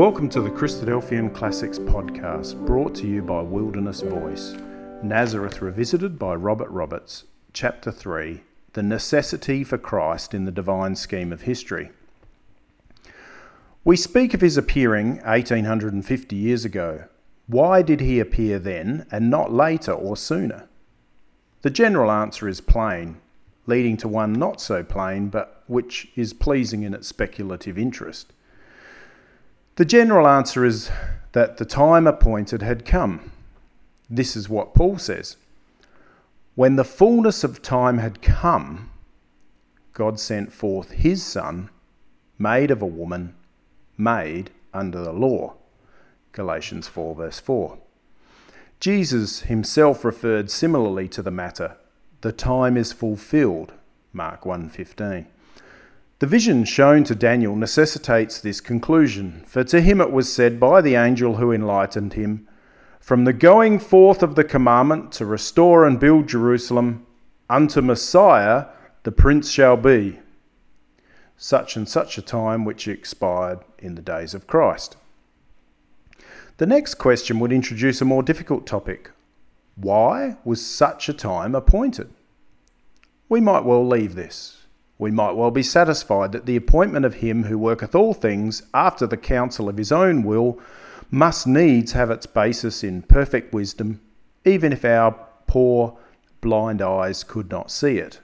Welcome to the Christadelphian Classics podcast, brought to you by Wilderness Voice. Nazareth Revisited by Robert Roberts, Chapter 3 The Necessity for Christ in the Divine Scheme of History. We speak of his appearing 1850 years ago. Why did he appear then and not later or sooner? The general answer is plain, leading to one not so plain, but which is pleasing in its speculative interest. The general answer is that the time appointed had come. This is what Paul says. When the fullness of time had come, God sent forth his Son, made of a woman, made under the law. Galatians 4, verse 4. Jesus himself referred similarly to the matter. The time is fulfilled. Mark 1:15. The vision shown to Daniel necessitates this conclusion, for to him it was said by the angel who enlightened him, From the going forth of the commandment to restore and build Jerusalem, unto Messiah the Prince shall be, such and such a time which expired in the days of Christ. The next question would introduce a more difficult topic. Why was such a time appointed? We might well leave this we might well be satisfied that the appointment of him who worketh all things after the counsel of his own will must needs have its basis in perfect wisdom, even if our poor blind eyes could not see it.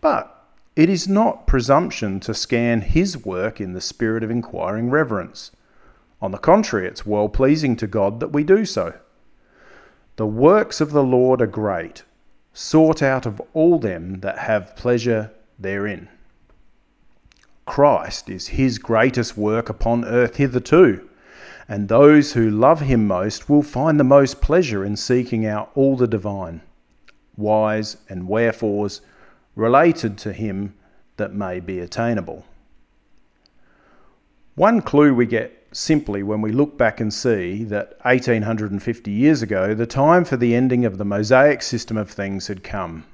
But it is not presumption to scan his work in the spirit of inquiring reverence. On the contrary, it's well pleasing to God that we do so. The works of the Lord are great, sought out of all them that have pleasure therein. Christ is his greatest work upon earth hitherto, and those who love him most will find the most pleasure in seeking out all the divine, whys, and wherefores related to him that may be attainable. One clue we get simply when we look back and see that 1850 years ago, the time for the ending of the Mosaic system of things had come.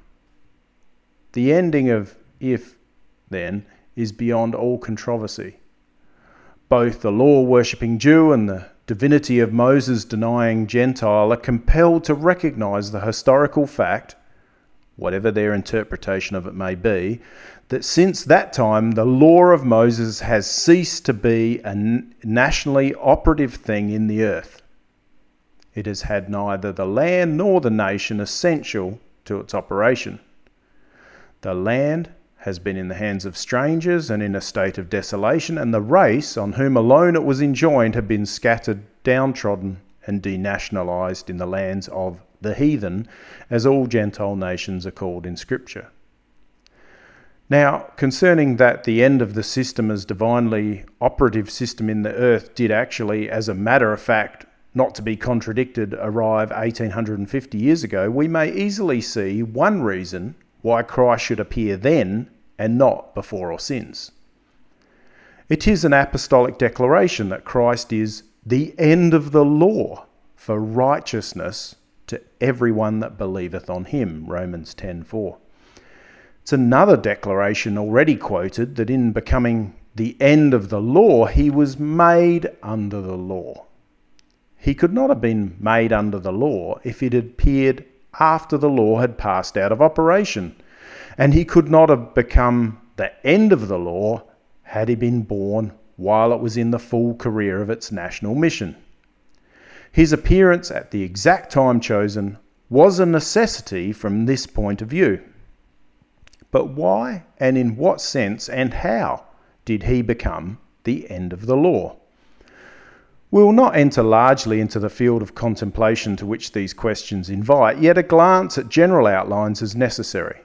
The ending of if, then, is beyond all controversy. Both the law worshipping Jew and the divinity of Moses denying Gentile are compelled to recognize the historical fact, whatever their interpretation of it may be, that since that time the law of Moses has ceased to be a nationally operative thing in the earth. It has had neither the land nor the nation essential to its operation. The land has been in the hands of strangers and in a state of desolation, and the race on whom alone it was enjoined had been scattered, downtrodden, and denationalised in the lands of the heathen, as all Gentile nations are called in Scripture. Now, concerning that the end of the system as divinely operative system in the earth did actually, as a matter of fact, not to be contradicted, arrive 1850 years ago, we may easily see one reason why Christ should appear then and not before or since. It is an apostolic declaration that Christ is the end of the law for righteousness to everyone that believeth on him. Romans 10:4. It's another declaration already quoted that in becoming the end of the law, he was made under the law. He could not have been made under the law if it had appeared after the law had passed out of operation, and he could not have become the end of the law had he been born while it was in the full career of its national mission. His appearance at the exact time chosen was a necessity from this point of view. But why and in what sense and how did he become the end of the law? We will not enter largely into the field of contemplation to which these questions invite, yet a glance at general outlines is necessary.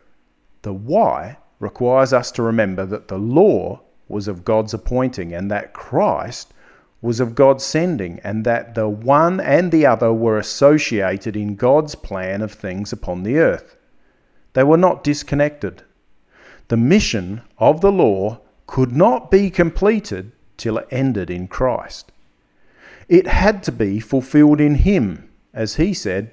The why requires us to remember that the law was of God's appointing and that Christ was of God's sending, and that the one and the other were associated in God's plan of things upon the earth. They were not disconnected. The mission of the law could not be completed till it ended in Christ. It had to be fulfilled in him, as he said,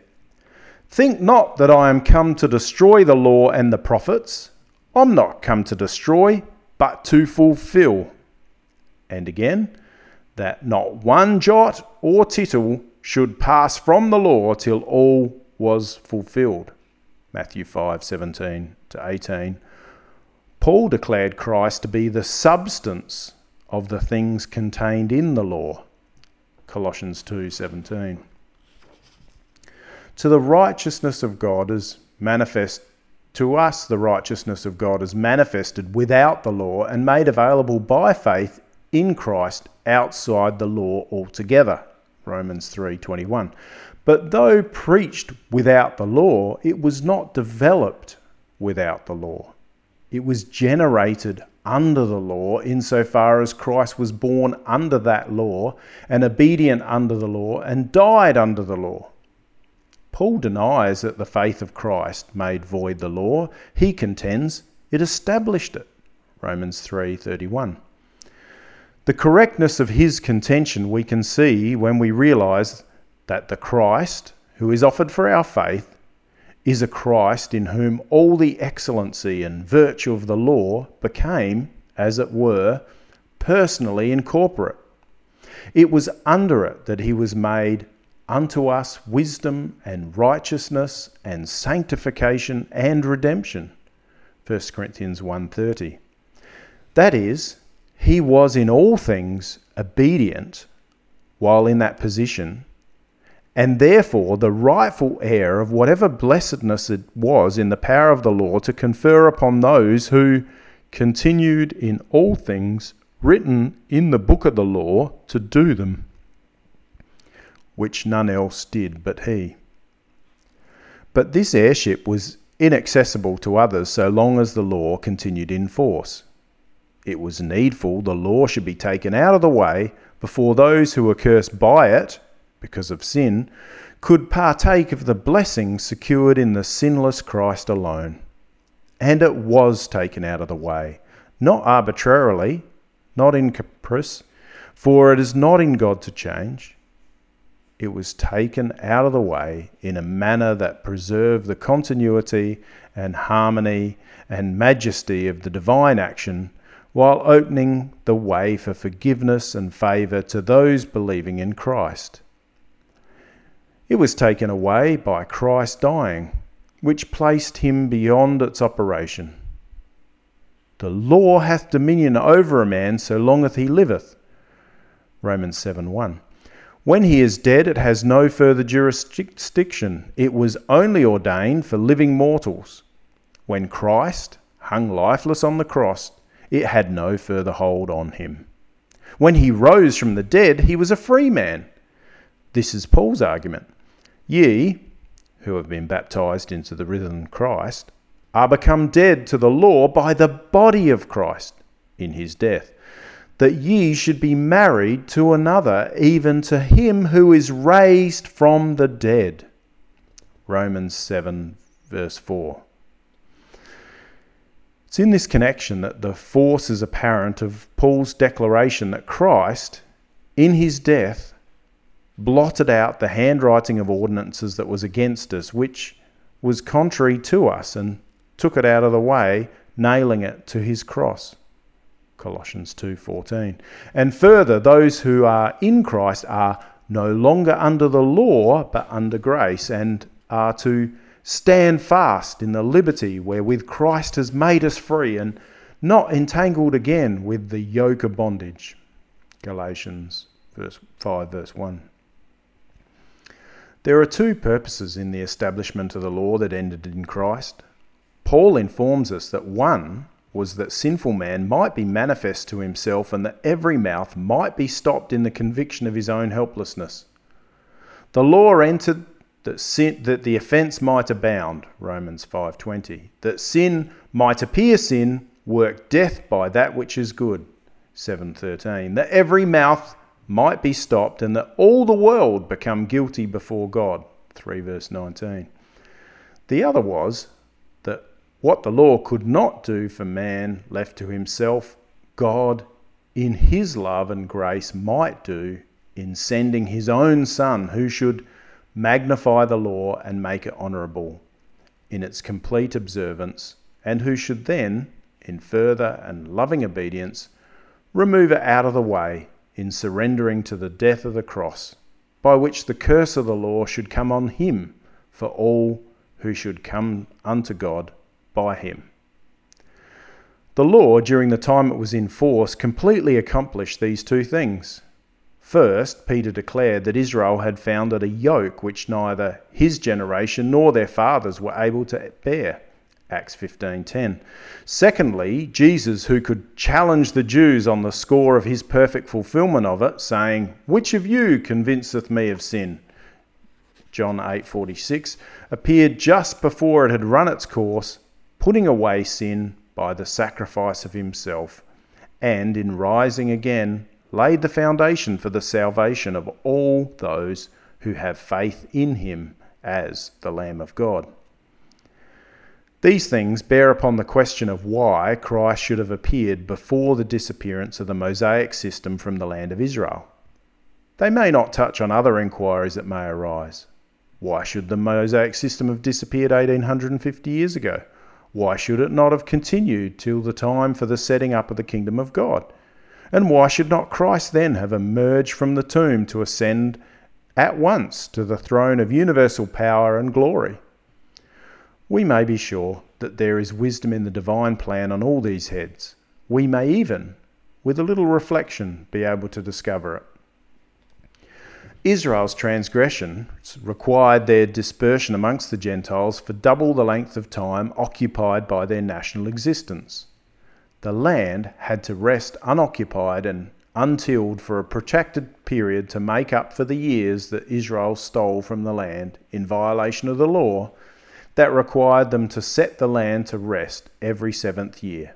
Think not that I am come to destroy the law and the prophets. I'm not come to destroy, but to fulfill. And again, that not one jot or tittle should pass from the law till all was fulfilled. Matthew 5:17 to 18. Paul declared Christ to be the substance of the things contained in the law. Colossians 2:17. To the righteousness of God is manifest to us the righteousness of God is manifested without the law and made available by faith in Christ outside the law altogether. Romans 3:21. But though preached without the law, it was not developed without the law. It was generated under the law insofar as Christ was born under that law and obedient under the law and died under the law. Paul denies that the faith of Christ made void the law. He contends it established it. Romans 3:31. The correctness of his contention we can see when we realize that the Christ who is offered for our faith is a Christ in whom all the excellency and virtue of the law became, as it were, personally incorporate. It was under it that he was made unto us wisdom and righteousness and sanctification and redemption. 1 Corinthians 1:30. That is, he was in all things obedient while in that position, and therefore the rightful heir of whatever blessedness it was in the power of the law to confer upon those who continued in all things written in the book of the law to do them, which none else did but he. But this heirship was inaccessible to others so long as the law continued in force it was needful the law should be taken out of the way before those who were cursed by it, because of sin, could partake of the blessing secured in the sinless Christ alone. And it was taken out of the way, not arbitrarily, not in caprice, for it is not in God to change. It was taken out of the way in a manner that preserved the continuity and harmony and majesty of the divine action while opening the way for forgiveness and favour to those believing in Christ. It was taken away by Christ dying, which placed him beyond its operation. The law hath dominion over a man so long as he liveth. Romans 7 1. When he is dead, it has no further jurisdiction. It was only ordained for living mortals. When Christ hung lifeless on the cross, it had no further hold on him. When he rose from the dead, he was a free man. This is Paul's argument. Ye, who have been baptized into the risen Christ, are become dead to the law by the body of Christ in his death, that ye should be married to another, even to him who is raised from the dead. Romans 7, verse 4. It's in this connection that the force is apparent of Paul's declaration that Christ, in his death, blotted out the handwriting of ordinances that was against us, which was contrary to us, and took it out of the way, nailing it to his cross. Colossians 2:14. And further, those who are in Christ are no longer under the law, but under grace, and are to Stand fast in the liberty wherewith Christ has made us free and not entangled again with the yoke of bondage. Galatians verse 5 verse 1. There are two purposes in the establishment of the law that ended in Christ. Paul informs us that one was that sinful man might be manifest to himself and that every mouth might be stopped in the conviction of his own helplessness. The law entered that sin that the offense might abound Romans 5:20 that sin might appear sin work death by that which is good 7:13 that every mouth might be stopped and that all the world become guilty before God. 3 verse 19 the other was that what the law could not do for man left to himself God in his love and grace might do in sending his own son who should magnify the law and make it honourable in its complete observance, and who should then, in further and loving obedience, remove it out of the way in surrendering to the death of the cross, by which the curse of the law should come on him for all who should come unto God by him. The law, during the time it was in force, completely accomplished these two things. First, Peter declared that Israel had founded a yoke which neither his generation nor their fathers were able to bear. Acts 15:10. Secondly, Jesus who could challenge the Jews on the score of his perfect fulfillment of it, saying, "Which of you convinceth me of sin?" John 8:46, appeared just before it had run its course, putting away sin by the sacrifice of himself, and in rising again, laid the foundation for the salvation of all those who have faith in him as the Lamb of God. These things bear upon the question of why Christ should have appeared before the disappearance of the Mosaic system from the land of Israel. They may not touch on other inquiries that may arise. Why should the Mosaic system have disappeared 1850 years ago? Why should it not have continued till the time for the setting up of the kingdom of God? And why should not Christ then have emerged from the tomb to ascend at once to the throne of universal power and glory? We may be sure that there is wisdom in the divine plan on all these heads. We may even, with a little reflection, be able to discover it. Israel's transgressions required their dispersion amongst the Gentiles for double the length of time occupied by their national existence. The land had to rest unoccupied and untilled for a protracted period to make up for the years that Israel stole from the land in violation of the law that required them to set the land to rest every seventh year.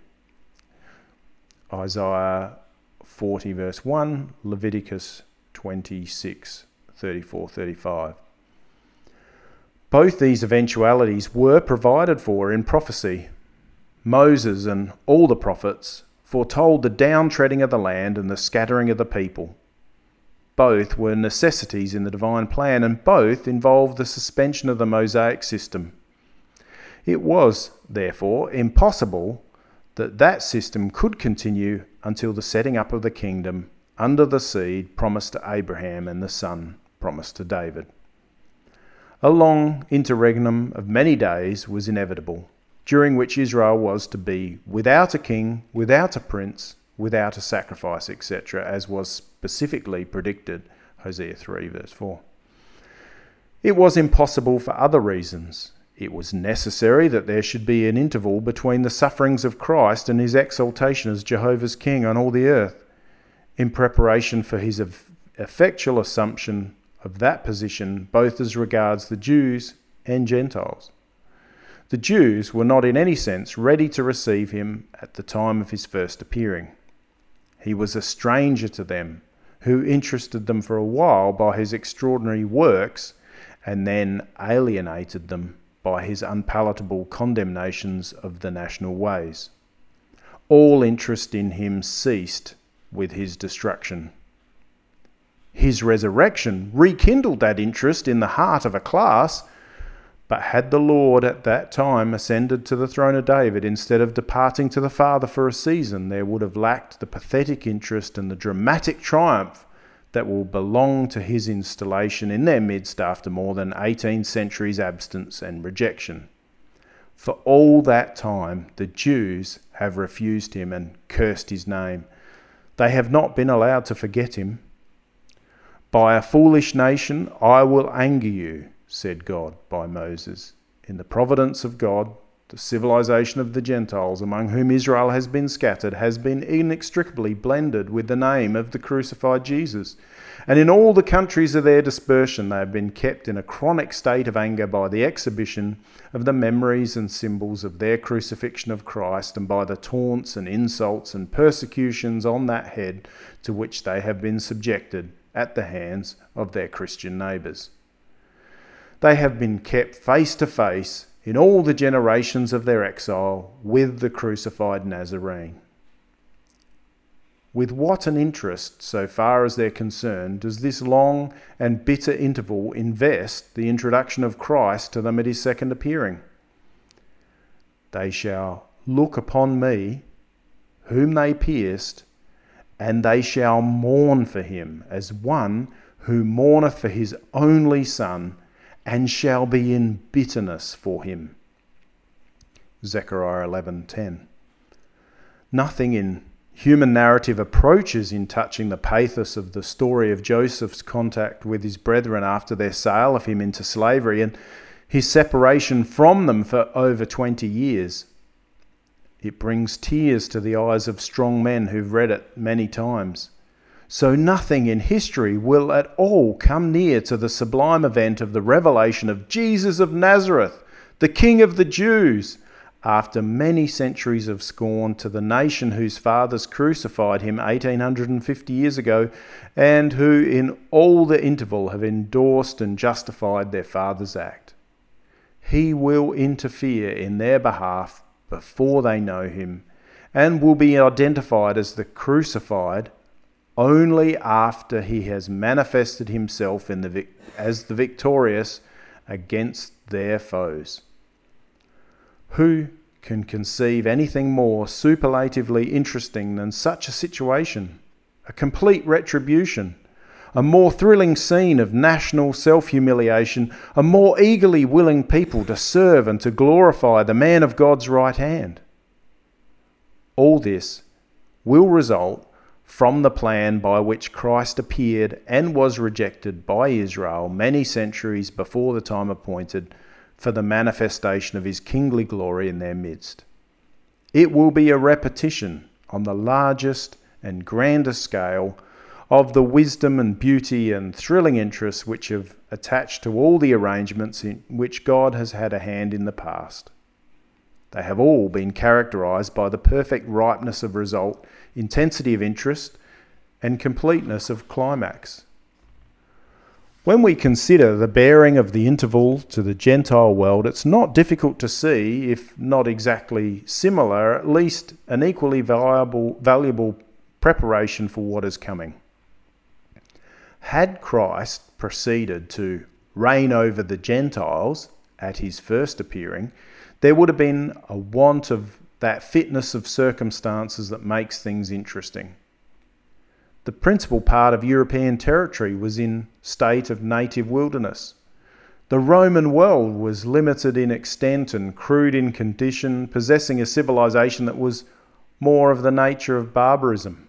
Isaiah 40, verse 1, Leviticus 26, 34, 35. Both these eventualities were provided for in prophecy. Moses and all the prophets foretold the downtreading of the land and the scattering of the people. Both were necessities in the divine plan, and both involved the suspension of the Mosaic system. It was, therefore, impossible that that system could continue until the setting up of the kingdom under the seed promised to Abraham and the son promised to David. A long interregnum of many days was inevitable, during which Israel was to be without a king, without a prince, without a sacrifice, etc., as was specifically predicted, Hosea 3, verse 4. It was impossible for other reasons. It was necessary that there should be an interval between the sufferings of Christ and his exaltation as Jehovah's King on all the earth in preparation for his effectual assumption of that position, both as regards the Jews and Gentiles. The Jews were not in any sense ready to receive him at the time of his first appearing. He was a stranger to them, who interested them for a while by his extraordinary works and then alienated them by his unpalatable condemnations of the national ways. All interest in him ceased with his destruction. His resurrection rekindled that interest in the heart of a class, but had the Lord at that time ascended to the throne of David instead of departing to the Father for a season, there would have lacked the pathetic interest and the dramatic triumph that will belong to his installation in their midst after more than 18 centuries' absence and rejection. For all that time, the Jews have refused him and cursed his name they have not been allowed to forget him. By a foolish nation I will anger you, said God by Moses. In the providence of God, the civilization of the Gentiles, among whom Israel has been scattered, has been inextricably blended with the name of the crucified Jesus. And in all the countries of their dispersion, they have been kept in a chronic state of anger by the exhibition of the memories and symbols of their crucifixion of Christ, and by the taunts and insults and persecutions on that head to which they have been subjected at the hands of their Christian neighbours. They have been kept face to face in all the generations of their exile with the crucified Nazarene. With what an interest, so far as they're concerned, does this long and bitter interval invest the introduction of Christ to them at his second appearing? They shall look upon me, whom they pierced, and they shall mourn for him as one who mourneth for his only son, and shall be in bitterness for him. Zechariah 11:10. Nothing in human narrative approaches in touching the pathos of the story of Joseph's contact with his brethren after their sale of him into slavery and his separation from them for over 20 years. It brings tears to the eyes of strong men who've read it many times. So nothing in history will at all come near to the sublime event of the revelation of Jesus of Nazareth, the King of the Jews, after many centuries of scorn to the nation whose fathers crucified him 1850 years ago, and who in all the interval have endorsed and justified their father's act. He will interfere in their behalf before they know him, and will be identified as the crucified only after he has manifested himself in the, as the victorious against their foes. Who can conceive anything more superlatively interesting than such a situation? A complete retribution, a more thrilling scene of national self humiliation, a more eagerly willing people to serve and to glorify the man of God's right hand. All this will result from the plan by which Christ appeared and was rejected by Israel many centuries before the time appointed for the manifestation of his kingly glory in their midst. It will be a repetition on the largest and grandest scale of the wisdom and beauty and thrilling interest which have attached to all the arrangements in which God has had a hand in the past. They have all been characterized by the perfect ripeness of result, intensity of interest, and completeness of climax. When we consider the bearing of the interval to the Gentile world, it's not difficult to see, if not exactly similar, at least an equally viable, valuable preparation for what is coming. Had Christ proceeded to reign over the Gentiles at his first appearing, there would have been a want of that fitness of circumstances that makes things interesting. The principal part of European territory was in state of native wilderness. The Roman world was limited in extent and crude in condition, possessing a civilization that was more of the nature of barbarism.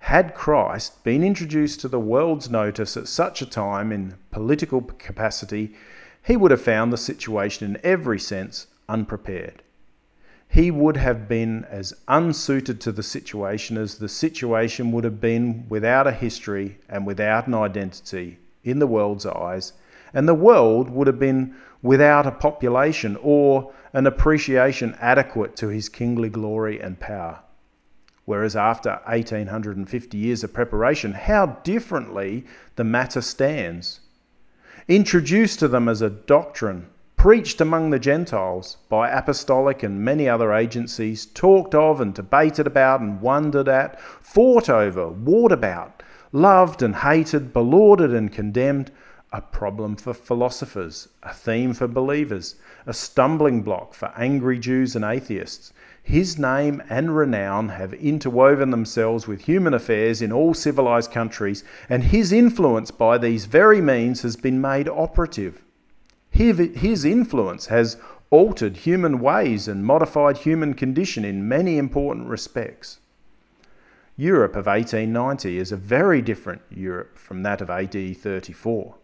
Had Christ been introduced to the world's notice at such a time in political capacity, he would have found the situation in every sense unprepared. He would have been as unsuited to the situation as the situation would have been without a history and without an identity in the world's eyes, and the world would have been without a population or an appreciation adequate to his kingly glory and power. Whereas after 1850 years of preparation, how differently the matter stands introduced to them as a doctrine, preached among the Gentiles by apostolic and many other agencies, talked of and debated about and wondered at, fought over, warred about, loved and hated, belauded and condemned, a problem for philosophers, a theme for believers, a stumbling block for angry Jews and atheists, his name and renown have interwoven themselves with human affairs in all civilized countries, and his influence by these very means has been made operative. His influence has altered human ways and modified human condition in many important respects. Europe of 1890 is a very different Europe from that of AD 34.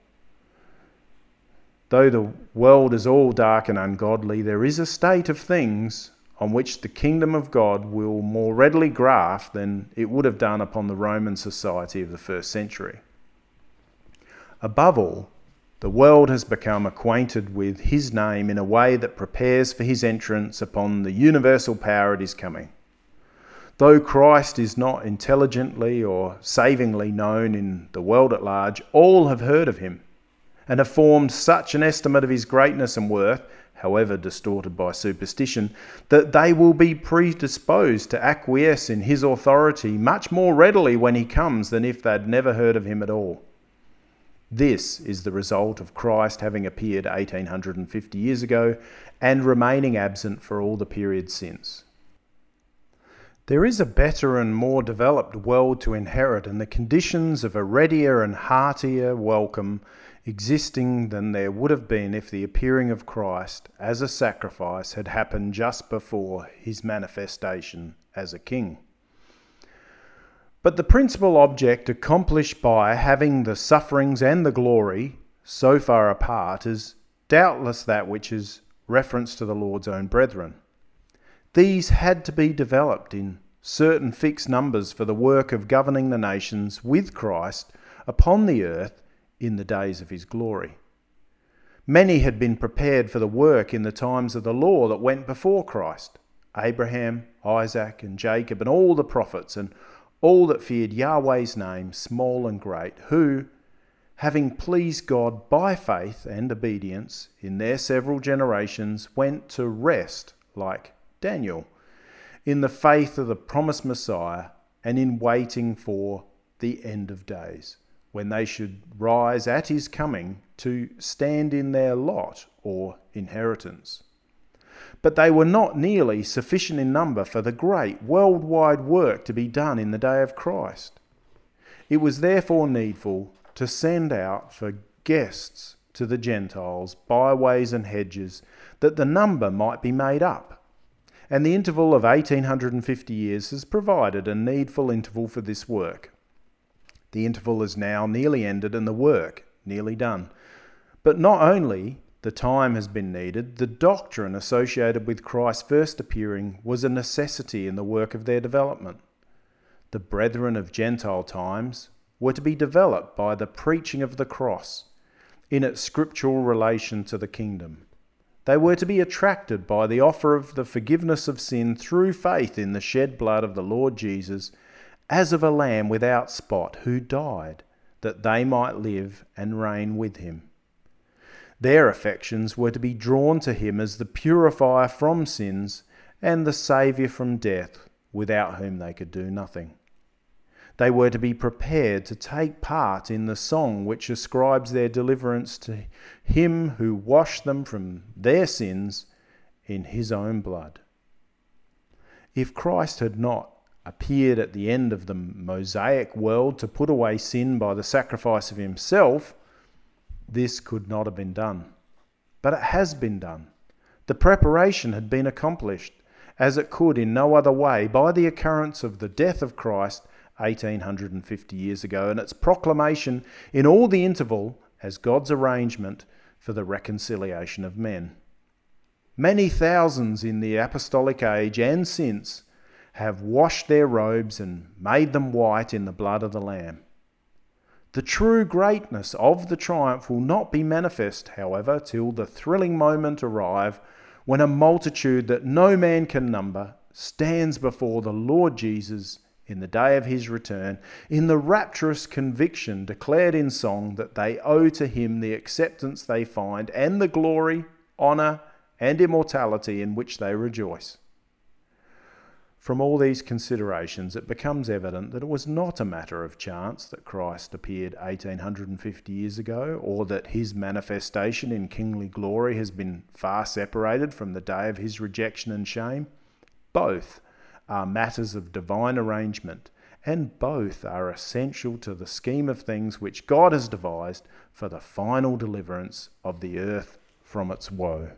Though the world is all dark and ungodly, there is a state of things on which the kingdom of God will more readily graft than it would have done upon the Roman society of the first century. Above all, the world has become acquainted with his name in a way that prepares for his entrance upon the universal power at his coming. Though Christ is not intelligently or savingly known in the world at large, all have heard of him and have formed such an estimate of his greatness and worth however distorted by superstition, that they will be predisposed to acquiesce in his authority much more readily when he comes than if they'd never heard of him at all. This is the result of Christ having appeared 1850 years ago and remaining absent for all the period since. There is a better and more developed world to inherit, and the conditions of a readier and heartier welcome existing than there would have been if the appearing of Christ as a sacrifice had happened just before his manifestation as a king. But the principal object accomplished by having the sufferings and the glory so far apart is doubtless that which is reference to the Lord's own brethren. These had to be developed in certain fixed numbers for the work of governing the nations with Christ upon the earth in the days of his glory. Many had been prepared for the work in the times of the law that went before Christ Abraham, Isaac, and Jacob, and all the prophets, and all that feared Yahweh's name, small and great, who, having pleased God by faith and obedience in their several generations, went to rest like Daniel in the faith of the promised Messiah and in waiting for the end of days, when they should rise at his coming to stand in their lot or inheritance. But they were not nearly sufficient in number for the great worldwide work to be done in the day of Christ. It was therefore needful to send out for guests to the Gentiles byways and hedges, that the number might be made up and the interval of 1850 years has provided a needful interval for this work. The interval is now nearly ended and the work nearly done. But not only the time has been needed, the doctrine associated with Christ's first appearing was a necessity in the work of their development. The brethren of Gentile times were to be developed by the preaching of the cross in its scriptural relation to the kingdom. They were to be attracted by the offer of the forgiveness of sin through faith in the shed blood of the Lord Jesus, as of a lamb without spot, who died, that they might live and reign with him. Their affections were to be drawn to him as the purifier from sins and the Saviour from death, without whom they could do nothing. They were to be prepared to take part in the song which ascribes their deliverance to Him who washed them from their sins in His own blood. If Christ had not appeared at the end of the Mosaic world to put away sin by the sacrifice of Himself, this could not have been done. But it has been done. The preparation had been accomplished, as it could in no other way, by the occurrence of the death of Christ 1850 years ago, and its proclamation in all the interval as God's arrangement for the reconciliation of men. Many thousands in the apostolic age and since have washed their robes and made them white in the blood of the Lamb. The true greatness of the triumph will not be manifest, however, till the thrilling moment arrive when a multitude that no man can number stands before the Lord Jesus in the day of his return, in the rapturous conviction declared in song that they owe to him the acceptance they find and the glory, honour, and immortality in which they rejoice. From all these considerations, it becomes evident that it was not a matter of chance that Christ appeared 1850 years ago, or that his manifestation in kingly glory has been far separated from the day of his rejection and shame. Both are matters of divine arrangement, and both are essential to the scheme of things which God has devised for the final deliverance of the earth from its woe.